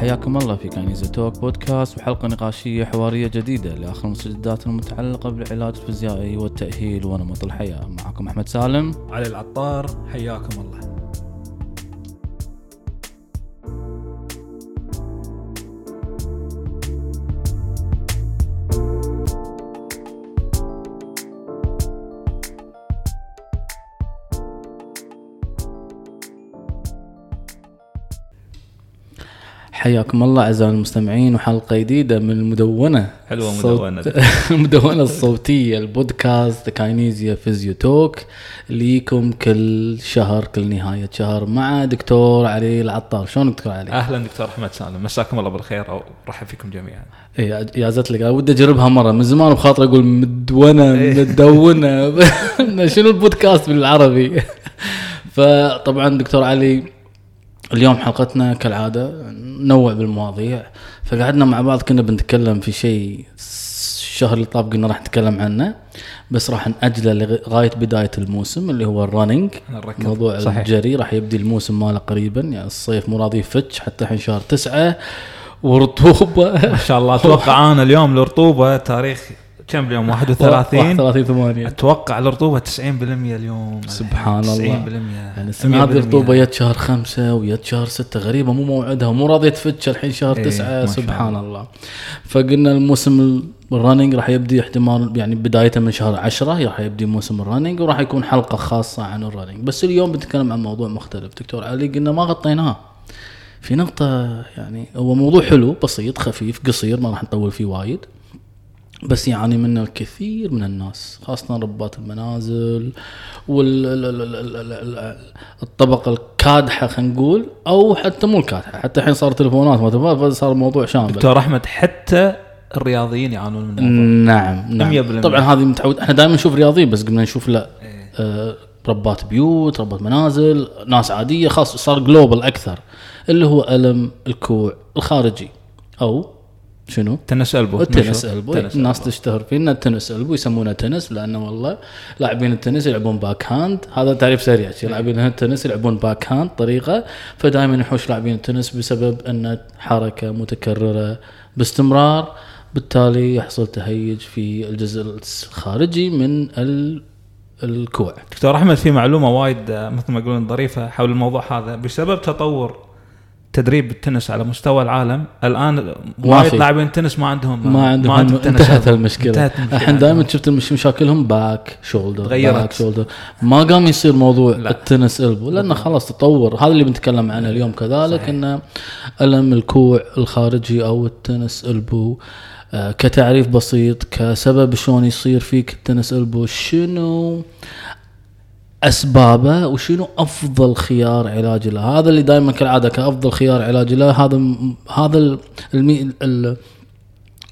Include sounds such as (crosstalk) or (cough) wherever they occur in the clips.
حياكم الله في كنيزة توك بودكاست وحلقة نقاشية حوارية جديدة لآخر المستجدات المتعلقة بالعلاج الفيزيائي والتأهيل ونمط الحياة. معكم أحمد سالم. علي العطار حياكم الله. حياكم الله أعزائي المستمعين وحلقة جديدة من المدونة حلوة الصوت- مدونة. (laughs) المدونة الصوتية البودكاست Kinesia Physio Talk اللي يجيكم كل شهر كل نهاية شهر مع دكتور علي العطار. شلون دكتور علي؟ أهلا دكتور أحمد سالم. مساكم الله بالخير أو رحب فيكم جميعا. اي يازت لك. ودي أجربها مرة. من زمان بخاطر أقول مدونة إيه. مدونة. (laughs) شنو البودكاست بالعربي؟ (laughs) فطبعا دكتور علي اليوم حلقتنا كالعادة ننوع بالمواضيع فقعدنا مع بعض كنا بنتكلم في شيء الشهر اللي طاف قلنا راح نتكلم عنه بس راح نأجله لغاية بداية الموسم اللي هو الرننج. موضوع صحيح. الجري راح يبدي الموسم ماله قريبا يعني الصيف مو راضي يفتش حتى الحين شهر تسعة ورطوبة ما شاء الله أتوقع (laughs) أنا اليوم الرطوبه تاريخ كم اليوم؟ 31 31 8 أتوقع الرطوبة 90% اليوم. سبحان 90% الله. يعني السنة هذه 100%. رطوبة يد شهر خمسة ويد شهر ستة غريبة مو موعدها ومو راضية تفتش الحين شهر تسعة. شاء سبحان الله. الله. فقلنا الموسم ال running راح يبدي احتمال يعني بدايته من شهر عشرة راح يبدي موسم ال running وراح يكون حلقة خاصة عن ال running. بس اليوم بنتكلم عن موضوع مختلف. دكتور علي قلنا ما غطيناه. في نقطة يعني هو موضوع حلو بسيط خفيف قصير ما راح نطول فيه وايد. بس يعاني منه الكثير من الناس خاصة ربات المنازل والطبقة الكادحة خلينا نقول أو حتى مو الكادحة حتى الحين صار تليفونات ما تبغى صار الموضوع شامل دكتور أحمد حتى الرياضيين يعانون من نعم نعم 100%. طبعا هذه متعود إحنا دائما نشوف رياضيين بس قمنا نشوف لا إيه. آه ربات بيوت ربات منازل ناس عادية خاص صار global أكثر اللي هو ألم الكوع الخارجي أو شنو؟ tennis elbow. ال tennis مشهور. elbow. tennis الناس. تشتهر فيه إنه ال tennis elbow يسمونه تنس لأنه والله لاعبين التنس يلعبون backhand هذا تعريف سريع. شي لاعبين التنس يلعبون backhand طريقة فدائما يحوش لاعبين التنس بسبب إن حركة متكررة باستمرار بالتالي يحصل تهيج في الجزء الخارجي من ال- الكوع. دكتور أحمد في معلومة وايد مثل ما يقولون ظريفة حول الموضوع هذا. بسبب تطور تدريب التنس على مستوى العالم الآن ما وايد. لاعبين تنس ما عندهم ما عندهم هم تنس انتهت. المشكلة انتهت المشكلة الحين دائما شفت مشاكلهم back shoulder تغيرت. back shoulder ما قام يصير موضوع لا. ال tennis elbow لأنه خلاص تطور هذا اللي بنتكلم عنه اليوم كذلك. إنه ألم الكوع الخارجي أو ال tennis elbow آه، كتعريف بسيط كسبب شلون يصير فيك ال tennis elbow شنو أسبابه وشنو أفضل خيار علاج له. هذا اللي دائما كالعادة كأفضل خيار علاج له هذا هذا ال- المي ال-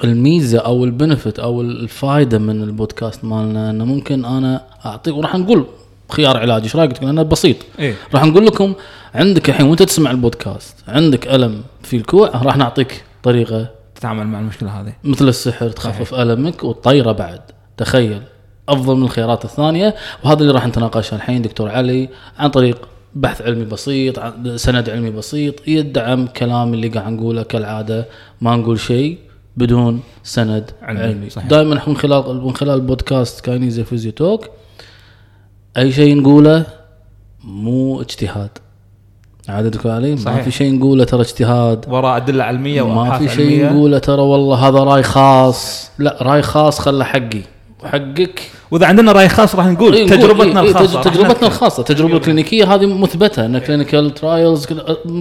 الميزة أو البنفت أو الفائده من البودكاست مالنا إنه ممكن أنا اعطيك وراح نقول خيار علاجي إيش رأيك؟ لأنه بسيط. إيه. راح نقول لكم عندك الحين وأنت تسمع البودكاست عندك ألم في الكوع راح نعطيك طريقة تتعامل مع المشكلة هذه. مثل السحر تخفف ألمك وتطيره بعد. تخيل. أفضل من الخيارات الثانية وهذا اللي راح نتناقشه الحين دكتور علي عن طريق بحث علمي بسيط سند علمي بسيط يدعم كلام اللي قاعد نقوله كالعادة ما نقول شيء بدون سند علمي، علمي. دائما من خلال من خلال البودكاست Kinesia Physio Talk أي شيء نقوله مو اجتهاد. دكتور علي ما. في شيء نقوله ترى اجتهاد. وراء أدلة علمية ما في شيء نقوله ترى والله هذا رأي خاص. لا رأي خاص خله حقي. وحقك وإذا عندنا رأي خاص راح نقول إيه، تجربتنا إيه، إيه، الخاصة تجربتنا. الخاصة التجربه الكلينيكيه هذه مثبتة in clinical trials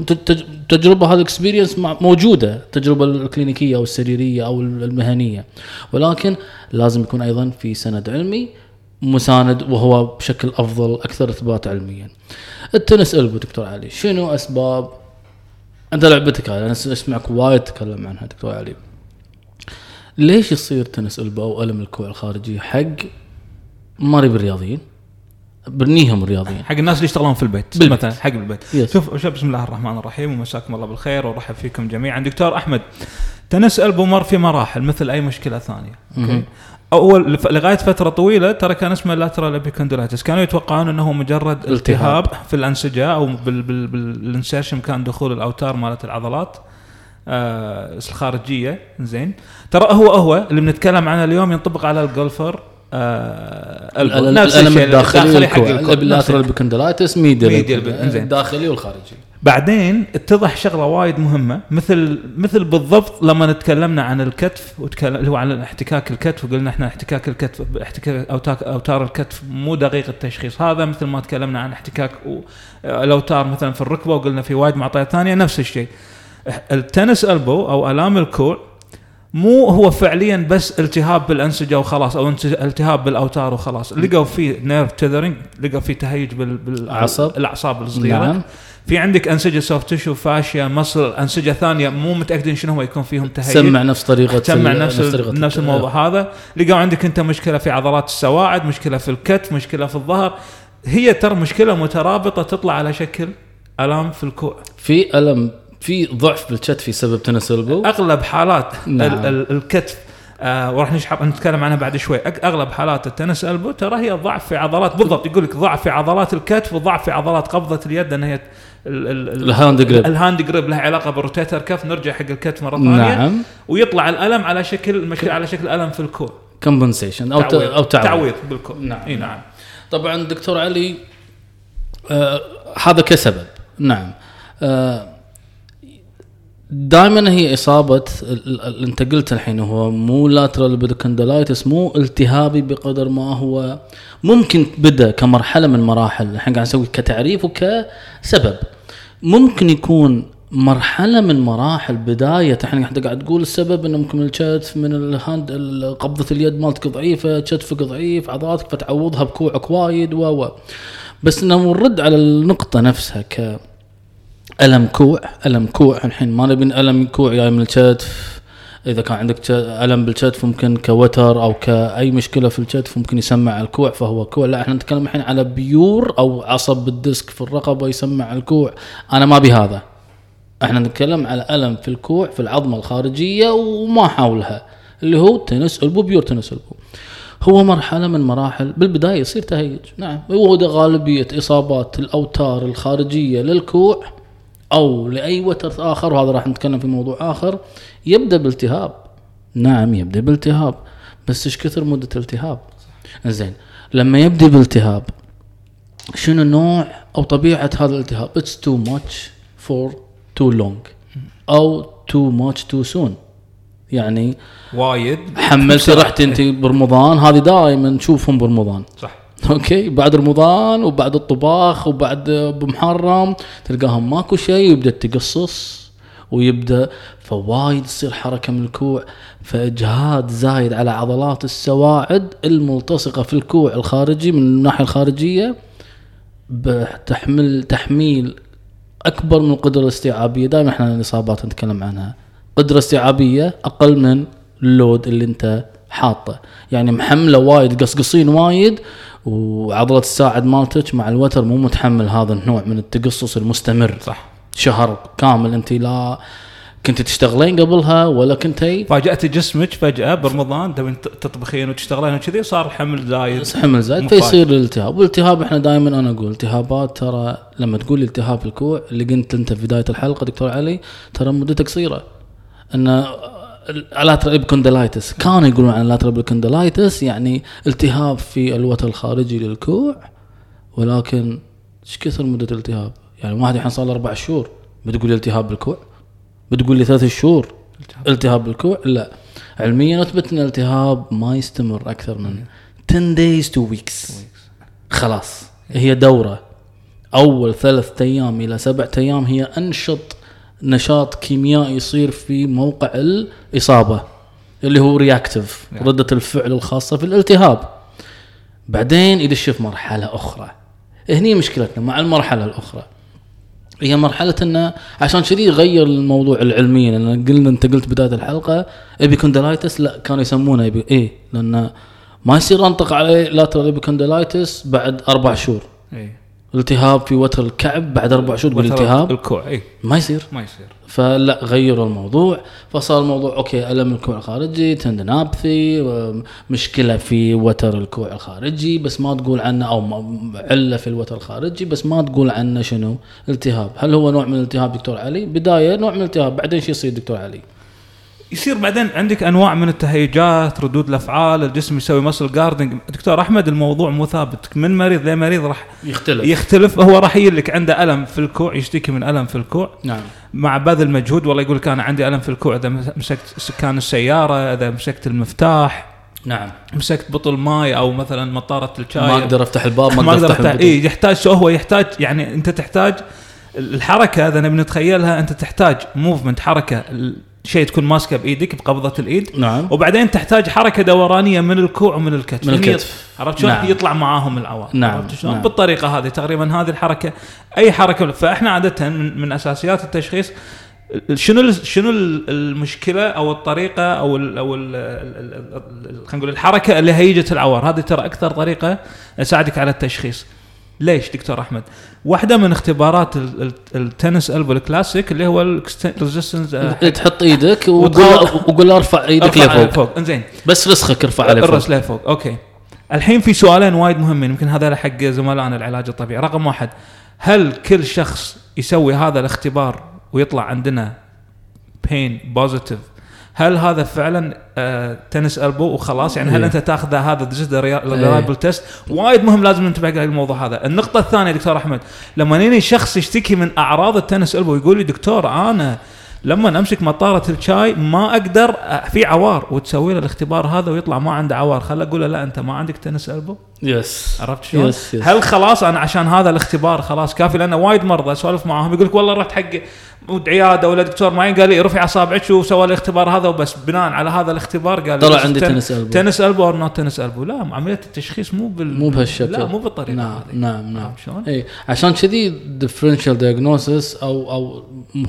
التجربه هذه experience موجودة التجربه الكلينيكية أو السريرية أو المهنية ولكن لازم يكون أيضا في سند علمي مساند وهو بشكل أفضل أكثر إثبات علميا. ال tennis elbow دكتور علي شنو أسباب أنت لعبتك هاي أنا أسمعك وايد تتكلم عنها دكتور علي. ليش يصير tennis elbow أو ألم الكوع الخارجي حق ما بالرياضيين برنيهم الرياضيين. حق الناس اللي يشتغلون في البيت بالبيت. مثلا حق البيت. yes. شوف شوف بسم الله الرحمن الرحيم ومساكم الله بالخير ورحب فيكم جميعا. دكتور أحمد tennis elbow مر في مراحل مثل أي مشكلة ثانية. أول لغاية فترة طويلة ترى كان اسمه lateral epicondylitis كانوا يتوقعون أنه مجرد التهاب. التهاب في الأنسجة أو بال بال بال insertion كان دخول الأوتار مالت العضلات. آه الخارجية. زين. ترى هو هو اللي بنتكلم عنه اليوم ينطبق على ال golfer آه. الالم نفس الألم الشيء الداخلي حق ال lateral epicondylitis إنزين. الداخلي والخارجي. بعدين اتضح شغلة وايد مهمة. مثل مثل بالضبط لما تكلمنا عن الكتف وتكلم اللي هو عن احتكاك الكتف وقلنا إحنا احتكاك الكتف احتكاك اوتار أوتار الكتف مو دقيق التشخيص. هذا مثل ما تكلمنا عن احتكاك الأوتار مثلا في الركبة وقلنا في وايد معطيات ثانية نفس الشيء. ال tennis elbow أو ألام الكوع مو هو فعليا بس التهاب بالأنسجة وخلاص أو التهاب بالأوتار وخلاص. لقوا فيه nerve tethering لقوا فيه تهيج بال- بال- عصب. الأعصاب الصغيرة. نعم. في عندك أنسجة soft tissue fascia muscle أنسجة ثانية مو متأكدين شنو هو يكون فيهم تهيج. تسمع نفس طريقة تسمع ال- نفس طريقة نفس ال- الموضوع هذا. لقوا عندك أنت مشكلة في عضلات السواعد مشكلة في الكتف مشكلة في الظهر. هي ترى مشكلة مترابطة تطلع على شكل ألام في الكوع. في ألم في ضعف بالكتف في سبب tennis elbow أغلب حالات نعم. ال- ال- الكتف آه وراح نشحب نتكلم عنها بعد شوي. أغلب حالات ال tennis elbow ترى هي ضعف في عضلات بالضبط يقول لك ضعف في عضلات الكتف وضعف في عضلات قبضة اليد لأن هي ال- ال- ال- ال hand grip. ال hand grip لها علاقة بال rotator cuff نرجع حق الكتف مرة ثانية. نعم. ويطلع الألم على شكل المشكلة على شكل ألم في الكوع compensation أو تعويض. أو تعويض. تعويض بالكوع نعم. إي نعم. طبعا دكتور علي آه هذا كسبب. نعم. آه دائما هي إصابة أنت قلت الحين هو مو lateral epicondylitis مو التهابي بقدر ما هو ممكن بدأ كمرحلة من مراحل. الحين قاعد نسوي كتعريف وكسبب. ممكن يكون مرحلة من مراحل بداية. الحين قاعد تقول السبب إنه ممكن الكتف من ال hand ال- قبضة اليد مالتك ضعيفة كتفك ضعيف عضلاتك فتعوضها بكوعك وايد و بس إنه نرد على النقطة نفسها ك ألم كوع ألم كوع. الحين ما نبي الم كوع جاي من الكتف إذا كان عندك ألم بالكتف ممكن كوتر أو كأي مشكلة في الكتف ممكن يسمع الكوع فهو كوع. لا إحنا نتكلم الحين على pure أو عصب بال disc في الرقبة يسمع الكوع. أنا ما أبي هذا. إحنا نتكلم على ألم في الكوع في العظمة الخارجية وما حولها اللي هو tennis elbow pure tennis elbow. هو مرحلة من مراحل بالبداية يصير تهيج. نعم هو ده غالبية إصابات الأوتار الخارجية للكوع. أو لأي وتر آخر وهذا راح نتكلم في موضوع آخر. يبدأ بالتهاب. نعم يبدأ بالتهاب بس إيش كثر مدة التهاب؟ زين لما يبدأ بالتهاب شنو نوع أو طبيعة هذا الالتهاب؟ It's too much for too long أو too much too soon. يعني وايد. حملتي رحت أنت برمضان هذه دائما نشوفهم برمضان. صح. (laughs) أوكي بعد رمضان وبعد الطباخ وبعد بمحرم تلقاهم ماكو شيء ويبدأ التقصص ويبدأ فوايد تصير حركة من الكوع فإجهاد زايد على عضلات السواعد الملتصقة في الكوع الخارجي من الناحية الخارجية بتحمل تحميل أكبر من القدرة الاستيعابية. دائما إحنا الإصابات نتكلم عنها. قدرة استيعابية أقل من اللود اللي أنت حاطه. يعني محملة وايد قصقصين وايد وعضلة الساعد مالتك مع الوتر مو متحمل هذا النوع من التقصص المستمر. صح. شهر كامل انت لا كنت تشتغلين قبلها ولا كنتي؟ فاجأتي جسمك فجأة برمضان تبين تطبخين وتشتغلين وكذي صار الحمل زايد. حمل زايد مفاجئ. فيصير الالتهاب. والالتهاب إحنا دائما أنا أقول التهابات ترى لما تقول التهاب الكوع اللي قلت أنت في بداية الحلقة دكتور علي ترى مدته قصيرة. إن ال lateral epicondylitis كانوا يقولون عن ال lateral epicondylitis يعني التهاب في الوتر الخارجي للكوع ولكن إيش كثر مدة الالتهاب؟ يعني واحد الحين صار له أربع شهور بتقول لي التهاب بالكوع؟ بتقول لي ثلاث شهور التهاب بالكوع؟ لا علميا اثبت ان الالتهاب ما يستمر أكثر من 10 days to weeks خلاص هي دورة أول ثلاثة أيام إلى سبعة أيام هي أنشط نشاط كيميائي يصير في موقع الإصابة اللي هو رياكتيف نعم. ردة الفعل الخاصة في الالتهاب. بعدين يدش في مرحلة أخرى. هني مشكلتنا مع المرحلة الأخرى. هي مرحلة إنه عشان كذي يغير الموضوع العلميا لأن قلنا أنت قلت بداية الحلقة epicondylitis لا كانوا يسمونه إبي إيه لأن ما يصير أطلق عليه lateral epicondylitis بعد أربع شهور. اي التهاب في وتر الكوع بعد أربع شهور تقول التهاب الكوع اي ما يصير. ما يصير. فلا غيروا الموضوع. فصار الموضوع أوكي ألم الكوع الخارجي tendinopathy مشكلة في وتر الكوع الخارجي بس ما تقول عنه أو علة في الوتر الخارجي بس ما تقول عنه شنو؟ التهاب. هل هو نوع من الالتهاب دكتور علي؟ بداية نوع من الالتهاب بعدين شو يصير دكتور علي؟ يصير بعدين عندك أنواع من التهيجات ردود الأفعال الجسم يسوي مسل جاردنج دكتور أحمد الموضوع مو ثابت. من مريض لمريض راح يختلف. يختلف. هو راح يجي لك عنده ألم في الكوع يشتكي من ألم في الكوع. نعم. مع بذل مجهود والله يقول لك أنا عندي ألم في الكوع إذا مسكت سكان السيارة إذا مسكت المفتاح نعم. مسكت بطل ماي أو مثلا مطارة الشاي. ما أقدر أفتح الباب ما (laughs) أقدر أفتح البطل. اي يحتاج هو؟ يحتاج يعني أنت تحتاج الحركة إذا نبي نتخيلها أنت تحتاج movement حركة. شيء تكون ماسكة بإيدك بقبضة الإيد نعم وبعدين تحتاج حركة دورانية من الكوع ومن الكتف من هني الكتف. عرفت شلون؟ نعم. يطلع معاهم العوار نعم، عرفت شلون؟ نعم. بالطريقة هذه تقريبا هذه الحركة أي حركة فإحنا عادة من, من أساسيات التشخيص ال- شنو شنو ال- المشكلة أو الطريقة أو ال أو خلينا نقول الحركة اللي هيجت العوار هذه ترى أكثر طريقة تساعدك على التشخيص ليش دكتور أحمد؟ واحدة من اختبارات ال- ال- ال tennis elbow ال classic اللي هو ال resistance تحط إيدك وقول وقول أرفع إيدك لفوق. فوق. إنزين. بس رسغك ارفع عليه الراس فوق. لفوق. أوكي. الحين في سؤالين وايد مهمين يمكن هذا حق زملائنا العلاج الطبيعي. رقم واحد هل كل شخص يسوي هذا الاختبار ويطلع عندنا pain positive هل هذا فعلا آه tennis elbow وخلاص؟ يعني هل إيه. أنت تاخذ هذا the reliable test وايد مهم لازم ننتبه على الموضوع هذا. النقطة الثانية دكتور أحمد لما يجيني شخص يشتكي من أعراض ال tennis elbow يقول لي دكتور أنا لما أمسك مطاره الشاي ما أقدر آه، في عوار وتسوي له الاختبار هذا ويطلع ما عنده عوار. خل أقول له لا أنت ما عندك tennis elbow yes عرفت شلون؟ yes yes. هل خلاص أنا عشان هذا الاختبار خلاص كافي؟ لأن وايد مرضى أسولف معاهم يقول لك والله رحت حق مود عياده ولا دكتور معين قال لي رفع أصابعك وسوى الاختبار هذا وبس. بناء على هذا الاختبار قال طلع عندي ten- tennis elbow. tennis elbow أو not tennis elbow. لا عملية التشخيص مو بال مو بهالشكل. لا مو بالطريقة نعم هذه. نعم نعم. شلون؟ اي عشان كذي differential diagnosis أو أو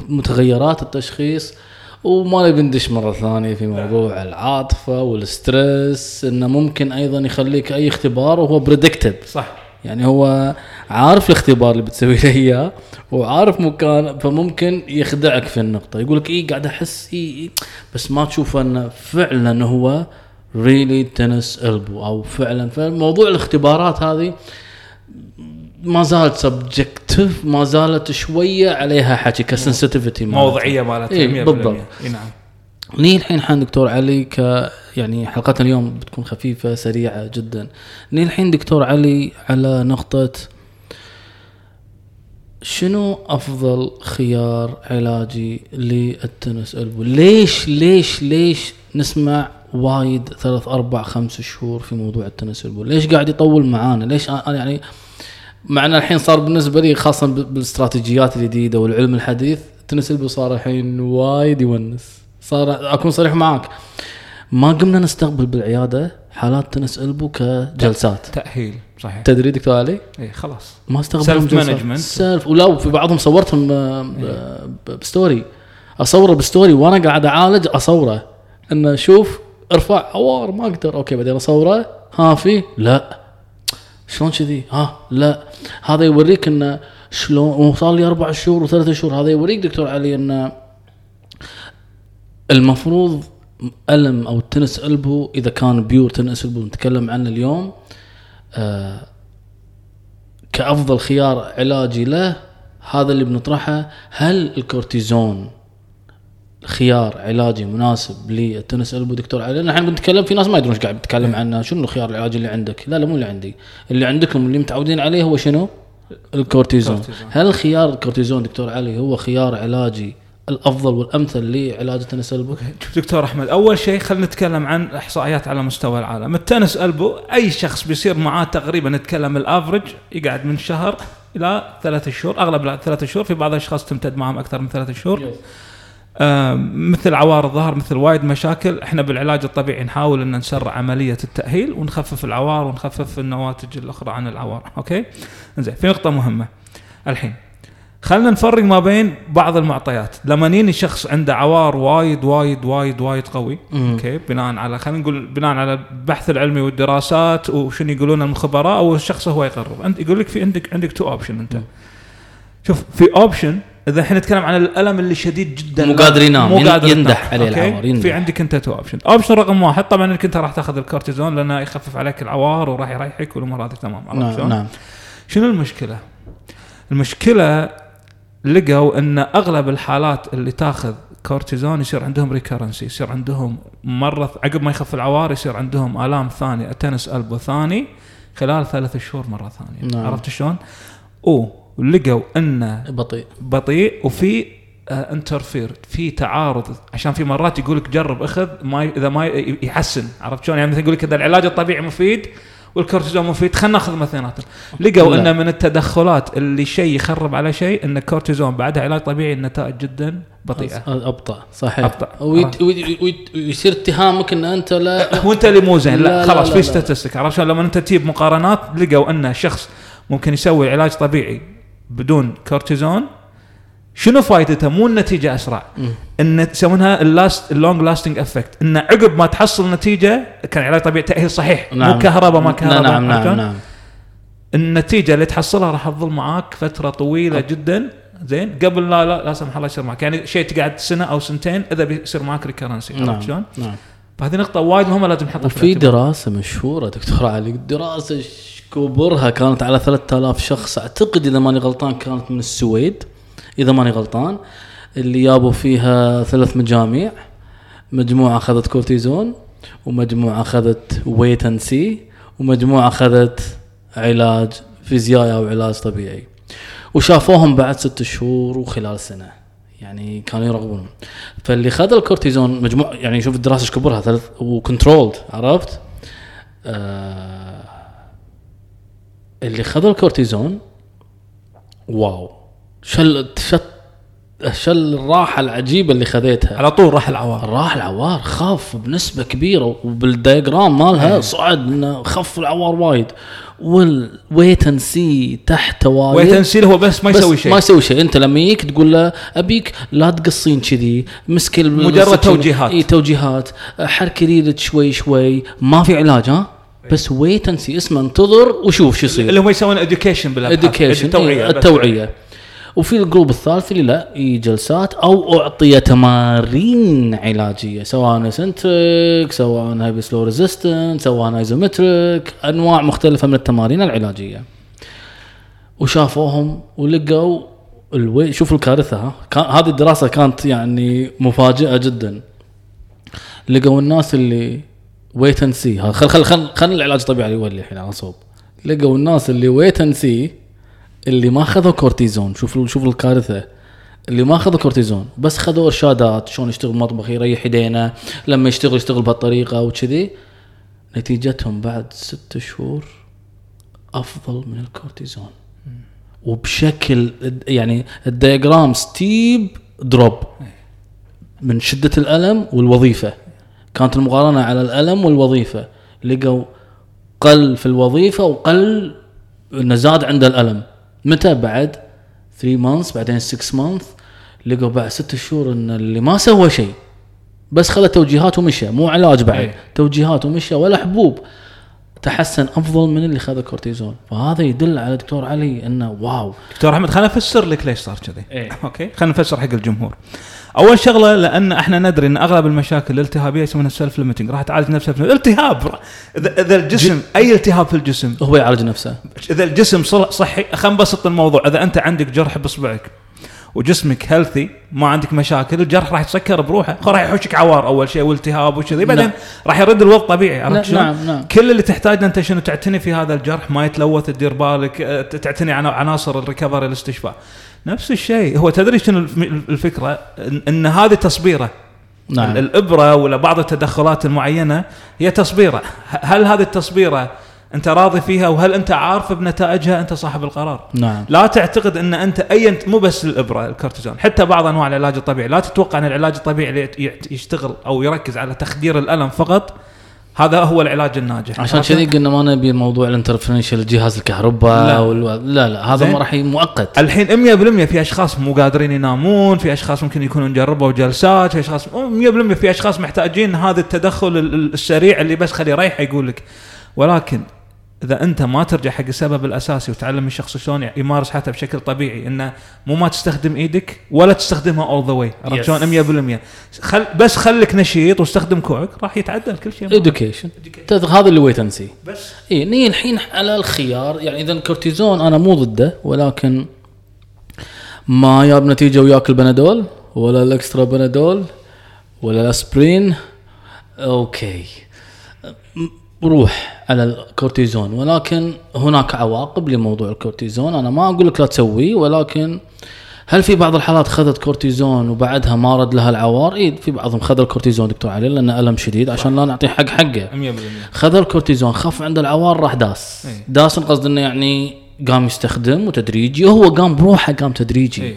متغيرات التشخيص وما نبي ندش مرة ثانية في موضوع العاطفة وال stress إنه ممكن أيضا يخليك أي اختبار وهو predicted صح. يعني هو عارف الاختبار اللي بتسوي له إياه وعارف مكان فممكن يخدعك في النقطة. يقول لك اي قاعد أحس اي إي بس ما تشوف انه فعلا هو really tennis elbow أو فعلا. فموضوع الاختبارات هذه ما زالت subjective ما زالت شوية عليها حكي ك sensitivity موضوعيه مالتها إيه، 100% بالضبط. إي نعم. نيجي الحين حان دكتور علي ك يعني حلقتنا اليوم بتكون خفيفة سريعة جدا. نيجي الحين دكتور علي على نقطة شنو أفضل خيار علاجي لل tennis elbow؟ ليش ليش ليش نسمع وايد ثلاث أربع خمس شهور في موضوع ال tennis elbow؟ ليش قاعد يطول معانا؟ ليش أنا يعني معنا الحين صار بالنسبة لي خاصة بالاستراتيجيات الجديدة والعلم الحديث ال tennis elbow صار الحين وايد يونس. صار أكون صريح معك ما قمنا نستقبل بالعيادة حالات tennis elbow كجلسات. تأهيل صحيح. تدري دكتور علي اي خلاص. ما Self جلسات. management. self ولا وفي بعضهم صورتهم آه، ب- ب story. أصوره ب story وأنا قاعد أعالج أصوره. انه شوف ارفع عوار ما أقدر. أوكي بعدين أصوره. ها في؟ لا. شلون كذي؟ ها لا. هذا يوريك انه شلون وصار لي أربع شهور وثلاث شهور. هذا يوريك دكتور علي انه المفروض ألم أو ال tennis elbow إذا كان pure tennis elbow نتكلم عنه اليوم آه كأفضل خيار علاجي له هذا اللي بنطرحه هل الكورتيزون خيار علاجي مناسب لل tennis elbow دكتور علي؟ لأن إحنا بنتكلم في ناس ما يدرون إيش قاعد بتكلم عنه شنو الخيار العلاجي اللي عندك؟ لا لا مو اللي عندي. اللي عندكم اللي متعودين عليه هو شنو؟ الكورتيزون. الكورتيزون. هل خيار الكورتيزون دكتور علي هو خيار علاجي الأفضل والأمثل لعلاج التنس ألبو. (laughs) شوف دكتور أحمد أول شيء خلينا نتكلم عن إحصائيات على مستوى العالم. ال tennis elbow أي شخص بيصير معاه تقريبا نتكلم ال average يقعد من شهر إلى ثلاثة شهور أغلب لا- ثلاثة شهور في بعض الأشخاص تمتد معهم أكثر من ثلاثة شهور. مثل عوار الظهر مثل وايد مشاكل إحنا بالعلاج الطبيعي نحاول إن نسرع عملية التأهيل ونخفف العوار ونخفف النواتج الأخرى عن العوار. أوكي؟ زين في نقطة مهمة. الحين خلينا نفرق ما بين بعض المعطيات لما يجيني شخص عنده عوار وايد وايد وايد وايد قوي. أوكي بناء على خلينا نقول بناء على البحث العلمي والدراسات وشنو يقولون الخبراء أو الشخص هو يقرر أنت يقول لك في عندك عندك two option أنت شوف في option إذا إحنا نتكلم عن الألم اللي شديد جدا مو قادر ينام، مو ين- قادر يندح. عليه؟ العوار، يندح. في عندك أنت two option option رقم واحد طبعا إنك أنت راح تأخذ الكورتيزون لأنه يخفف عليك العوار وراح يريحك والامور هذه تمام عرفت نعم؟ نعم شنو المشكلة؟ المشكلة لقوا أن أغلب الحالات اللي تاخذ كورتيزون يصير عندهم recurrency يصير عندهم مرة عقب ما يخف العوار يصير عندهم آلام ثانية tennis elbow ثاني خلال ثلاث شهور مرة ثانية نعم. عرفت شلون؟ ولقوا انه بطيء بطيء وفي آه interfere في تعارض عشان في مرات يقول لك جرب أخذ ما إذا ما يحسن عرفت شلون يعني مثلا يقول لك اذا العلاج الطبيعي مفيد والكورتيزون مفيد خلينا ناخذ اثنيناتهم لقوا لا. أن من التدخلات اللي شيء يخرب على شيء أن الكورتيزون بعدها علاج طبيعي النتائج جدا بطيئة. أبطأ صحيح. أبطأ. ويت- ويت- ويت- ويصير اتهامك إن أنت لا وانت اللي مو زين. لا, لا، خلاص لا، في. statistic عرفت شلون؟ لما أنت تجيب مقارنات لقوا أن شخص ممكن يسوي علاج طبيعي بدون كورتيزون شنو فائدته مو النتيجه أسرع. إن يسمونها ال last ال long lasting effect إن عقب ما تحصل نتيجة كان علاج طبيعي تأهيل صحيح. مو كهرباء ما كهرباء. نعم نعم شلون؟ نعم. النتيجة اللي تحصلها راح تظل معاك فترة طويلة جدا. زين. قبل لا لا لا سمح الله يصير معك. يعني شيء تقعد سنة أو سنتين إذا بيصير معك recurrency نعم شلون؟ نعم. فهذه نقطة وايد مهمة لازم نحطها الاعتبار. دراسة مشهورة دكتور علي. دراسة كبرها كانت على 3000 شخص. أعتقد إذا ماني غلطان كانت من السويد. إذا ماني غلطان. اللي جابوا فيها ثلاث مجاميع. مجموعة أخذت كورتيزون ومجموعة أخذت wait and see ومجموعة أخذت علاج فيزيائي أو علاج طبيعي. وشافوهم بعد ست شهور وخلال سنة. يعني كانوا يرغبون فاللي خذ الكورتيزون مجموع يعني شوف الدراسة إيش كبرها ثلاث و controlled عرفت؟ آه اللي خذ الكورتيزون wow. شل شت شل الراحة العجيبة اللي خذيتها. على طول راح العوار. راح العوار خف بنسبة كبيرة وبال diagram مالها صعد إنه خف العوار وايد. وال wait and see تحت وايد. wait and see هو بس ما يسوي شيء. ما يسوي شيء. أنت لما يجيك تقول له أبيك لا تقصين كذي مسك مجرد. توجيهات. اي توجيهات. حركي ريدك شوي شوي. ما في علاج ها؟ بس wait see اسمه انتظر وشوف شو يصير. اللي هم يسوون education بالأبحاث education التوعية. التوعية. وفي ال group الثالث اللي لا جلسات أو أعطي تمارين علاجية سواء eccentric سواء heavy slow resistance سواء isometric أنواع مختلفة من التمارين العلاجية. وشافوهم ولقوا الوي شوف الكارثة ها. كان هذه الدراسة كانت يعني مفاجئة جدا. لقوا الناس اللي wait and see خل خل خل خل العلاج الطبيعي يولي الحين على صوب. لقوا الناس اللي wait and see اللي ما اخذوا كورتيزون شوف شوف الكارثة. اللي ما اخذوا كورتيزون بس خذوا إرشادات شلون يشتغل مطبخ يريح يدينه لما يشتغل يشتغل بهالطريقة وكذي. نتيجتهم بعد ست شهور أفضل من الكورتيزون. وبشكل يعني ال diagram steep drop من شدة الألم والوظيفة. كانت المقارنة على الألم والوظيفة. لقوا قل في الوظيفة وقل إنه زاد عنده الألم. متى بعد؟ 3 months بعدين 6 month لقوا بعد 6 شهور إن اللي ما سوى شيء. بس خذ توجيهات ومشى مو علاج بعد. أي. توجيهات ومشى ولا حبوب. تحسن أفضل من اللي خذ كورتيزون فهذا يدل على دكتور علي إنه wow. دكتور أحمد خلينا نفسر لك ليش صار كذي. إيه. (laughs) أوكي؟ خلينا نفسر حق الجمهور. أول شغلة لأن إحنا ندري إن أغلب المشاكل الالتهابية يسمونها self limiting راح تعالج نفسها بنفسها. التهاب! اذا إذا الجسم أي التهاب في الجسم؟ هو يعالج نفسه. إذا الجسم صحي خلينا نبسط الموضوع. إذا أنت عندك جرح بأصبعك وجسمك healthy ما عندك مشاكل الجرح راح يتسكر بروحه. راح يحوشك عوار أول شيء والتهاب وكذي. بعدين نعم. راح يرد الوضع طبيعي نعم، عرفت شلون؟ نعم، نعم. كل اللي تحتاجه أنت شنو تعتني في هذا الجرح؟ ما يتلوث تدير بالك أه، تعتني عن عناصر ال recovery الاستشفاء. نفس الشيء. هو تدري شنو الف- الفكرة؟ ان, إن هذه تصبيرة. نعم. الإبرة ولا بعض التدخلات المعينة هي تصبيرة. هل هذه التصبيرة أنت راضي فيها وهل أنت عارف بنتائجها؟ أنت صاحب القرار. نعم. لا تعتقد إن أنت أي مو بس الإبرة الكورتيزون. حتى بعض أنواع العلاج الطبيعي. لا تتوقع أن العلاج الطبيعي يشتغل أو يركز على تخدير الألم فقط. هذا هو العلاج الناجح عشان كذي قلنا ما نبي موضوع الانترفرنشال جهاز الكهرباء لا. وال... لا لا هذا. ما راح مؤقت الحين 100% في أشخاص مو قادرين ينامون في أشخاص ممكن يكونوا جربوا جلسات في أشخاص 100% في أشخاص محتاجين هذا التدخل ال- ال- السريع اللي بس خليه يريح يقول لك ولكن إذا أنت ما ترجع حق السبب الأساسي وتعلم الشخص شلون يمارس حياته بشكل طبيعي إنه مو ما تستخدم إيدك ولا تستخدمها all the way عرفت. شلون؟ 100% خل بس خليك نشيط واستخدم كوعك راح يتعدل كل شيء. education هذا اللي wait بس. إي ني الحين على الخيار يعني إذا الكورتيزون أنا مو ضده ولكن ما جاب نتيجة وياك البنادول ولا ال extra بنادول ولا الأسبرين. أوكي. روح. على الكورتيزون ولكن هناك عواقب لموضوع الكورتيزون. أنا ما أقول لك لا تسويه ولكن هل في بعض الحالات خذت كورتيزون وبعدها ما رد لها العوار؟ اي في بعضهم خذ الكورتيزون دكتور علي لأنه ألم شديد عشان لا نعطيه حق حقه. 100% خذ الكورتيزون خف عند العوار راح داس. إيه. داس القصد إنه يعني قام يستخدم وتدريجي وهو قام بروحه قام تدريجي. اي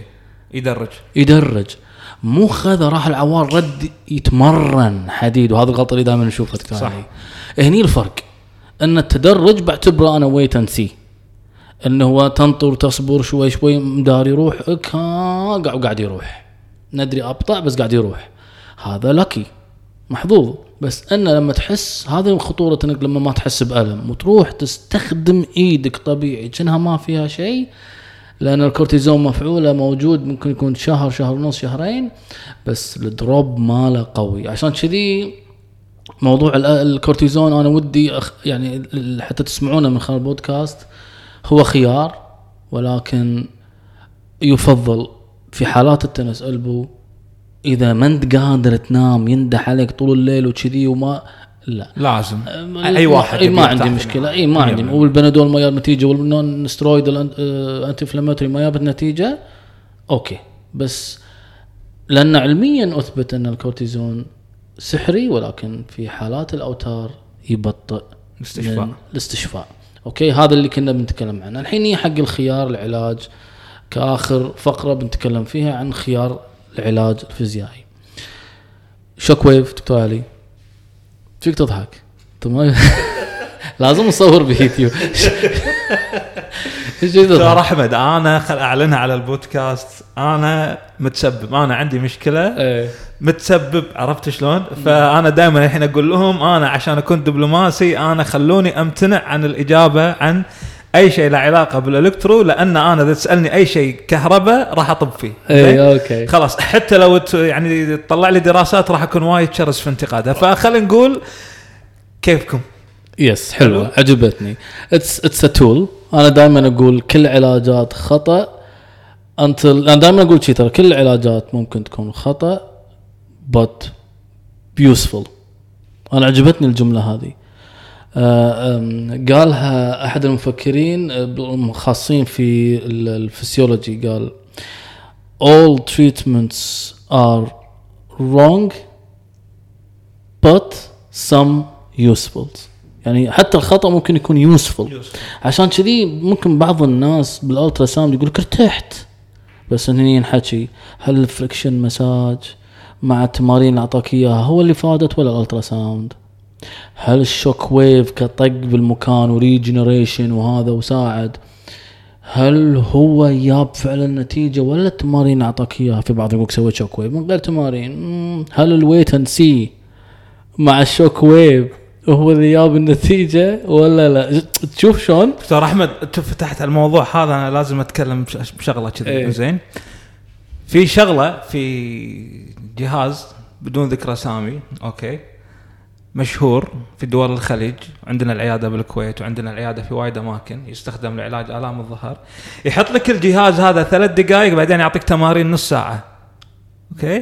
يدرج. يدرج. مو خذ راح العوار رد يتمرن حديد وهذا الغلطة اللي دائما نشوفها دكتور صح. علي. هني الفرق. أن التدرج بعتبره أنا wait and see إنه هو تنطر تصبر شوي شوي مدار يروح. قاعد يروح. ندري أبطأ بس قاعد يروح. هذا لكي محظوظ. بس إن لما تحس هذه خطورة إنك لما ما تحس بألم وتروح تستخدم إيدك طبيعي. كأنها ما فيها شيء لأن الكورتيزون مفعوله موجود ممكن يكون شهر شهر ونص شهرين بس ال drop ماله قوي. عشان كذي موضوع ال- الكورتيزون أنا ودي أخ يعني حتى تسمعونه من خلال البودكاست هو خيار ولكن يفضل في حالات ال tennis elbow إذا ما أنت قادر تنام يندح عليك طول الليل وكذي وما لا. لازم. أي واحد إي ما عندي مشكلة. إي ما عندي. 100%. والبنادول ما جاب نتيجة وال non-steroid ال anti-inflammatory ما جابت نتيجة أوكي. بس لأن علميا أثبت أن الكورتيزون سحري ولكن في حالات الأوتار يبطئ الاستشفاء. الاستشفاء. أوكي هذا اللي كنا بنتكلم عنه. الحين هي حق الخيار العلاج كآخر فقرة بنتكلم فيها عن خيار العلاج الفيزيائي. shock wave دكتور علي فيك تضحك؟ (laughs) لازم نصور بيوتيوب (laughs) دكتور؟ أحمد أنا خل أعلنها على البودكاست. أنا متسبب. أنا عندي مشكلة. إيه. متسبب عرفت شلون؟ فأنا دائما الحين أقول لهم أنا عشان أكون دبلوماسي أنا خلوني أمتنع عن الإجابة عن أي شيء له علاقة بال electro لأن أنا إذا تسألني أي شيء كهرباء راح أطب فيه؟ إيه أوكي. خلاص حتى لو يعني تطلع لي دراسات راح أكون وايد شرس في انتقادها فخلينا نقول كيفكم؟ yes حلوة عجبتني. it's it's a tool أنا دائما أقول كل علاجات خطأ انت أنا دائما أقول شي ترى كل العلاجات ممكن تكون خطأ but useful أنا عجبتني الجملة هذه. آه، قالها أحد المفكرين آه، خاصين في ال- الفسيولوجي قال all treatments are wrong but some useful. يعني حتى الخطأ ممكن يكون يوسفول عشان كذي ممكن بعض الناس بال ultrasound يقول لك ارتحت بس هني ينحكي هل ال friction massage مع التمارين اللي اعطاك اياها هو اللي فادت ولا ال ultrasound؟ هل ال shock wave كطق بالمكان و regeneration وهذا وساعد؟ هل هو جاب فعلا نتيجه ولا التمارين اللي اعطاك اياها في بعض يقول لك سويت shock wave من غير تمارين. هل ال wait and see مع ال shock wave هو اللي جاب النتيجة ولا لا؟ تشوف شلون؟ دكتور أحمد أنت فتحت الموضوع هذا أنا لازم أتكلم بش- بشغلة كذي إيه. زين؟ في شغلة في جهاز بدون ذكر اسامي أوكي. مشهور في دول الخليج عندنا العيادة بالكويت وعندنا العيادة في وايد أماكن يستخدم لعلاج آلام الظهر. يحط لك الجهاز هذا ثلاث دقائق بعدين يعطيك تمارين نص ساعة. أوكي؟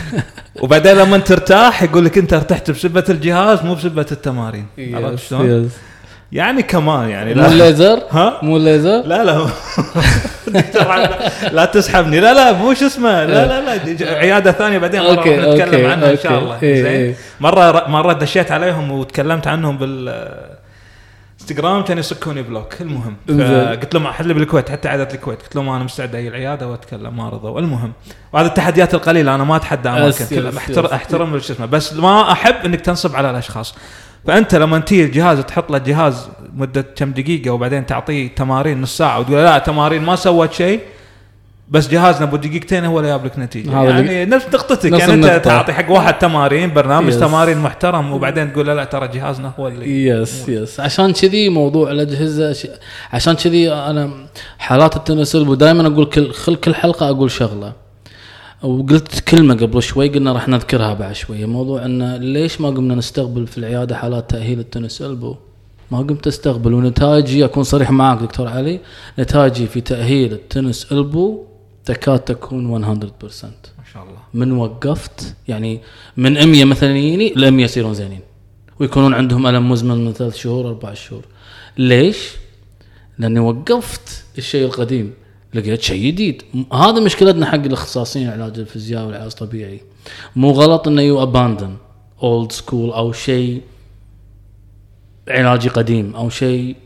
(laughs) وبعدين لما ترتاح يقول لك أنت ارتحت بسبة الجهاز مو بسبة التمارين. عرفت شلون؟ يعني كمان يعني مو الليزر؟ ها؟ مو الليزر؟ لا (laughs) لا. لا. تسحبني. لا لا مو شو اسمه. لا لا لا. عيادة ثانية بعدين مرة أوكي، نتكلم أوكي، عنها إن شاء. الله. إيه، زين. إيه. مرة مرة دشيت عليهم وتكلمت عنهم بال انستغرام كانوا يسكوني block. المهم. فقلت لهم أحل بالكويت حتى عياده الكويت. قلت لهم أنا مستعد أجي العياده وأتكلم ما رضوا. المهم وهذه التحديات القليلة أنا ما أتحدى أماكن كلها. احترم. أحترم شو اسمه. بس ما أحب إنك تنصب على الأشخاص. فأنت لما تيجي الجهاز تحط له جهاز مدة كم دقيقة وبعدين تعطيه تمارين نص ساعة وتقول لا تمارين ما سوت شيء بس جهازنا ابو دقيقتين هو اللي جاب لك نتيجه يعني نفس نقطتك يعني أنت النقطة. تعطي حق واحد تمارين برنامج Yes. تمارين محترم وبعدين تقول لا لا ترى جهازنا هو اللي yes yes عشان كذي موضوع الأجهزة ش... عشان كذي أنا حالات التناسل ودائما أقول كل خل كل حلقة أقول شغلة وقلت كلمة قبل شوي قلنا راح نذكرها بعد شوية موضوع انه ليش ما قمنا نستقبل في العيادة حالات تأهيل التنس ألبو؟ ما قمت أستقبل. ونتائجي أكون صريح معك دكتور علي نتائجي في تأهيل التنس ألبو تكاد تكون 100% ما شاء الله. من وقفت يعني من 100 مثلا يجيني ل 100 يصيرون زينين. ويكونون عندهم ألم مزمن من ثلاث شهور أربع شهور. ليش؟ لأني وقفت الشيء القديم. لقيت شيء جديد. هذا مشكلتنا حق الاختصاصيين علاج الفيزياء والعلاج الطبيعي مو غلط إنه you abandon old school أو شيء علاجي قديم أو شيء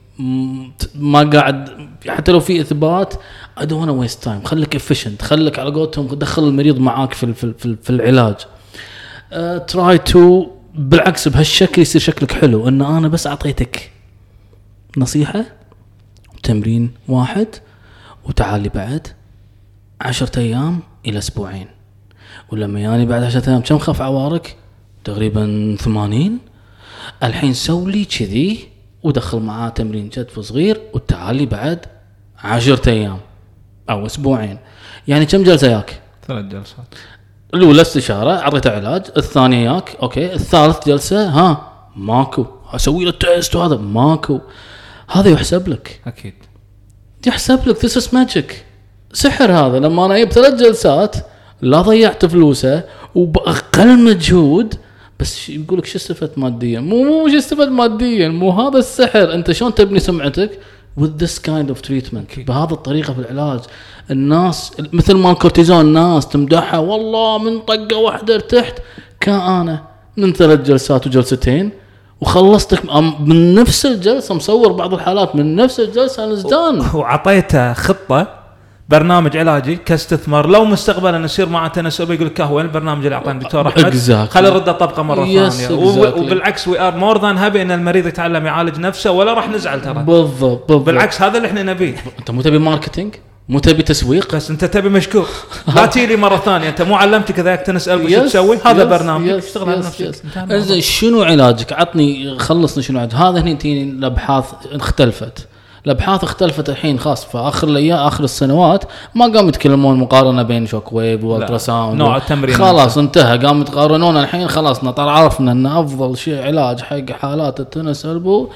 ما قاعد حتى لو في إثبات don't wanna waste time. خليك efficient. خليك على قولتهم دخل المريض معاك في في في, ال- في العلاج. try to بالعكس بهالشكل يصير شكلك حلو. إن أنا بس أعطيتك نصيحة تمرين واحد وتعالي بعد عشرة أيام إلى أسبوعين. ولما ياني بعد عشرة أيام كم خف عوارك؟ تقريبا ثمانين. الحين سوي لي كذي ودخل معاه تمرين كتف صغير وتعالي بعد عشرة أيام أو أسبوعين. يعني كم جلسة ياك؟ ثلاث جلسات. الأولى استشارة اعطيته علاج الثانية ياك أوكي. الثالث جلسة ها ماكو. أسوي له test وهذا ماكو. هذا يحسب لك. أكيد. يحسب لك as magic سحر هذا لما أنا أجيب ثلاث جلسات لا ضيعت فلوسه وبأقل مجهود بس يقول لك شو استفدت ماديا؟ مو مو شو استفدت ماديا مو هذا السحر. أنت شلون تبني سمعتك؟ With this kind of treatment. بهذه الطريقة في العلاج. الناس مثل ما الكورتيزون الناس تمدحها والله من طقة واحدة ارتحت. كان أنا من ثلاث جلسات وجلستين وخلصتك من نفس الجلسة مصور بعض الحالات من نفس الجلسة نزدان (laughs) وعطيته خطة برنامج علاجي كاستثمار لو مستقبلا يصير معه تنسب يقول لك هو وين البرنامج اللي أعطاني الدكتور أحمد؟ Exactly. خلي نرده طبقه مرة Yes, ثانية. exactly. وبالعكس we are more than happy إن المريض يتعلم يعالج نفسه ولا راح نزعل ترى. بالضبط بالضبط. بالعكس هذا اللي إحنا نبيه. أنت مو تبي marketing مو تبي تسويق؟ بس انت تبي مشكور. (laughs) لا تجي لي مرة ثانية. انت مو علمتك اذا تنس شو Yes, تسوي؟ هذا yes, برنامج. yes, اشتغل على نفسك. إنزين شنو علاجك؟ عطني خلصني شنو علاجك؟ هذا هني تجيني الأبحاث اختلفت. الأبحاث اختلفت الحين خاص في اخر الأيام آخر السنوات ما قاموا يتكلمون مقارنة بين shock wave و ultrasound نوع التمرين خلاص انتهى. قاموا يتقارنون الحين. خلاص عرفنا إن أفضل شيء علاج حق حالات ال tennis elbow.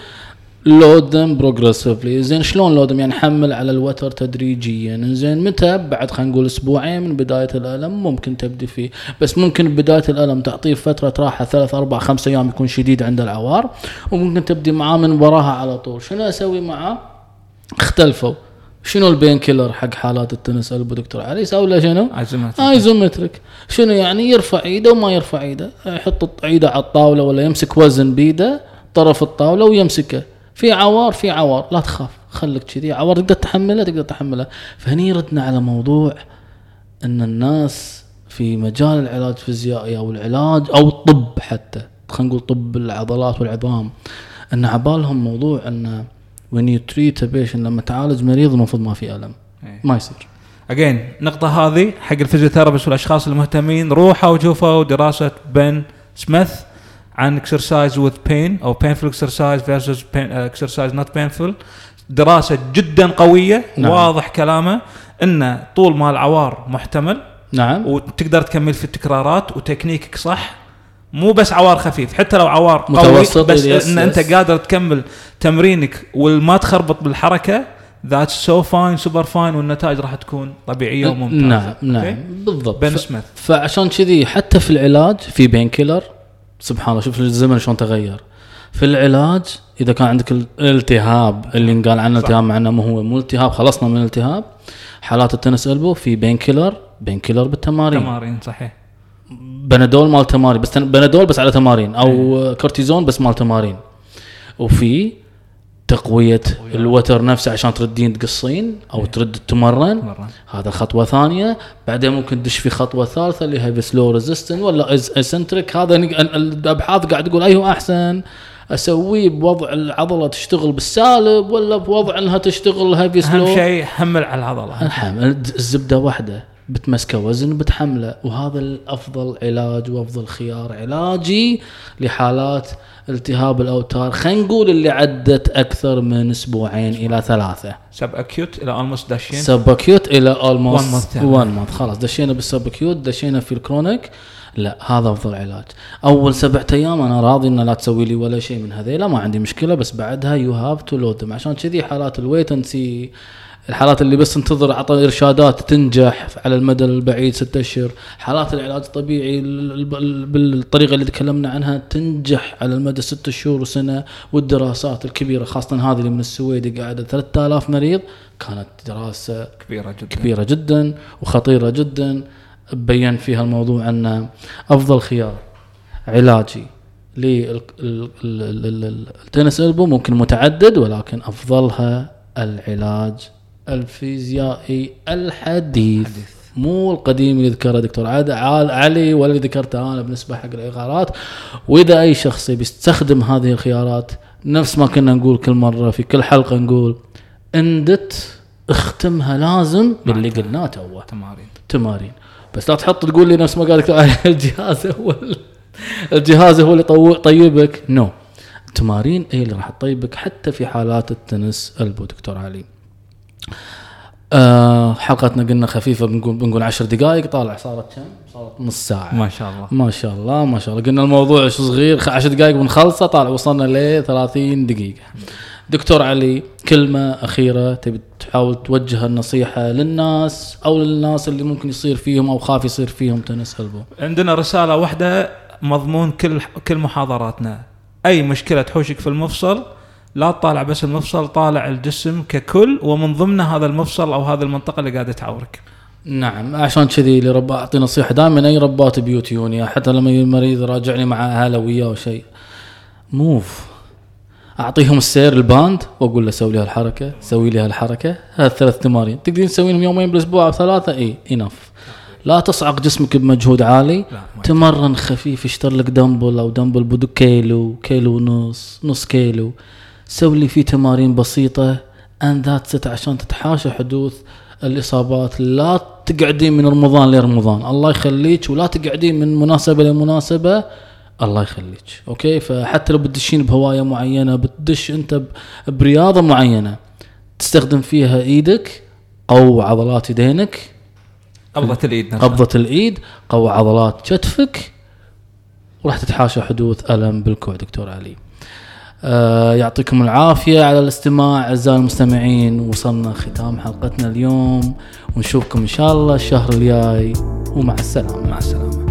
load them progressively زين شلون load them يعني حمل على الوتر تدريجيا. زين متى؟ بعد خلينا نقول أسبوعين من بداية الألم. ممكن تبدي فيه. بس ممكن بداية الألم تعطيه فترة راحة ثلاث أربع خمس أيام يكون شديد عند العوار. وممكن تبدي معاه من وراها على طول. شنو أسوي معاه؟ اختلفوا. شنو ال pain killer حق حالات ال tennis؟ elbow دكتور علي يسوي له شنو؟ عزمت isometric شنو يعني؟ يرفع إيده وما يرفع إيده. يحط إيده على الطاولة ولا يمسك وزن بيده طرف الطاولة ويمسكه. في عوار في عوار. لا تخاف خليك كذي. عوار تقدر تحمله تقدر تحمله. فهني ردنا على موضوع إن الناس في مجال العلاج الفيزيائي أو العلاج أو الطب حتى خلينا نقول طب العضلات والعظام إن عبالهم موضوع إن when you treat a patient لما تعالج مريض المفروض ما في ألم. إيه. ما يصير. اجين النقطة هذه حق الفيزيوثيرابيست والأشخاص المهتمين روحوا وشوفوا دراسة بن سميث. عن exercise with pain أو painful exercise versus pain exercise not painful. دراسة جدا قوية نعم. واضح كلامه إن طول ما العوار محتمل. نعم. وتقدر تكمل في التكرارات وتكنيكك صح. مو بس عوار خفيف حتى لو عوار قوي متوسط، بس yes، إن أنت yes. قادر تكمل تمرينك وما تخربط بالحركة that's so fine super fine والنتائج راح تكون طبيعية وممتازة. نعم نعم أوكي؟ بالضبط. بن سميث. فعشان كذي حتى في العلاج في pain killer سبحان الله شوف الزمن شلون تغير. في العلاج إذا كان عندك ال- الالتهاب اللي نقال عنه التهاب مع إنه مو هو مو التهاب خلصنا من الالتهاب حالات ال tennis elbow في pain killer pain killer بالتمارين. تمارين صحيح. بنادول مال تمارين بس بنادول بس على تمارين أو كورتيزون بس مال تمارين. وفي تقوية الوتر نفسه عشان تردين تقصين أو ترد تمرن. هذا خطوة ثانية. بعدين ممكن تدش في خطوة ثالثة اللي هي slow resistance ولا eccentric هذا الأبحاث قاعد تقول ايهو أحسن. أسويه بوضع العضلة تشتغل بالسالب ولا بوضع إنها تشتغل heavy أهم slow شيء حمل على العضلة. الحمل الزبدة واحدة. بتمسكه وزن بتحمله. وهذا الأفضل علاج وأفضل خيار علاجي لحالات التهاب الأوتار. خلينا نقول اللي عدت أكثر من أسبوعين إلى ثلاثة. sub acute إلى almost داشين subacute إلى One almost 1 month خلاص دشينا بال subacute دشينا في ال chronic لا هذا أفضل علاج. أول سبعة أيام أنا راضي ان لا تسوي لي ولا شيء من هذيلا ما عندي مشكلة بس بعدها you have to load عشان كذي حالات ال wait and see الحالات اللي بس تنتظر عطى إرشادات تنجح على المدى البعيد ستة أشهر. حالات العلاج الطبيعي ال- ال- بالطريقة اللي تكلمنا عنها تنجح على المدى ستة شهور وسنة والدراسات الكبيرة خاصة هذه اللي من السويد قاعدة 3000 مريض كانت دراسة كبيرة جدا. كبيرة جدا وخطيرة جدا. بين فيها الموضوع أن أفضل خيار علاجي للتنس ألبو ممكن متعدد ولكن أفضلها العلاج الفيزيائي الحديث. مو القديم اللي ذكره دكتور عاد علي ولا اللي ذكرته أنا بالنسبة حق الإغارات. وإذا أي شخص بيستخدم هذه الخيارات نفس ما كنا نقول كل مرة في كل حلقة نقول end it اختمها لازم باللي قلناه توه تمارين. تمارين. بس لا تحط تقول لي نفس ما قال دكتور (laughs) الجهاز هو ال- الجهاز هو اللي طيبك. no التمارين هي اللي راح تطيبك حتى في حالات ال tennis elbow دكتور علي. آه حلقتنا قلنا خفيفة بنقول بنقول 10 دقائق طالع صارت كم؟ صارت نص ساعة. ما شاء الله. ما شاء الله ما شاء الله. قلنا الموضوع شو صغير خ- 10 دقائق بنخلصه طالع وصلنا ل 30 دقيقة. دكتور علي كلمة أخيرة تبي تحاول توجه النصيحة للناس أو للناس اللي ممكن يصير فيهم أو خاف يصير فيهم تنس البو عندنا رسالة واحدة مضمون كل كل محاضراتنا. أي مشكلة تحوشك في المفصل لا تطالع بس المفصل طالع الجسم ككل ومن ضمنه هذا المفصل أو هذه المنطقة اللي قاعدة تعورك نعم عشان كذي اللي رب اعطي نصيحة. دائما أي ربات بيوت يوني حتى لما يجي المريض يراجعني مع أهله وياه شيء موف. أعطيهم السير الباند وأقول له سوي لي هالحركة سوي لي هالحركة هذه ثلاث تمارين تقدرين تسويهم يومين بالأسبوع أو ثلاثة؟ إي انف لا تصعق جسمك بمجهود عالي. تمرن خفيف اشتر لك دمبل أو دمبل بدو كيلو كيلو ونص نص كيلو. سوي لي فيه تمارين بسيطة ان ذات ست عشان تتحاشى حدوث الإصابات. لا تقعدين من رمضان لرمضان الله يخليك ولا تقعدين من مناسبة لمناسبه الله يخليك. أوكي؟ فحتى لو بتدشين بهواية معينة بتدش أنت برياضة معينة تستخدم فيها إيدك قو عضلات يدينك. قبضة الإيد نفسها. قبضة الإيد قوي عضلات كتفك وراح تتحاشى حدوث ألم بالكوع دكتور علي. يعطيكم العافية على الاستماع أعزائي المستمعين وصلنا ختام حلقتنا اليوم. ونشوفكم إن شاء الله الشهر الجاي ومع السلامة. مع السلامة.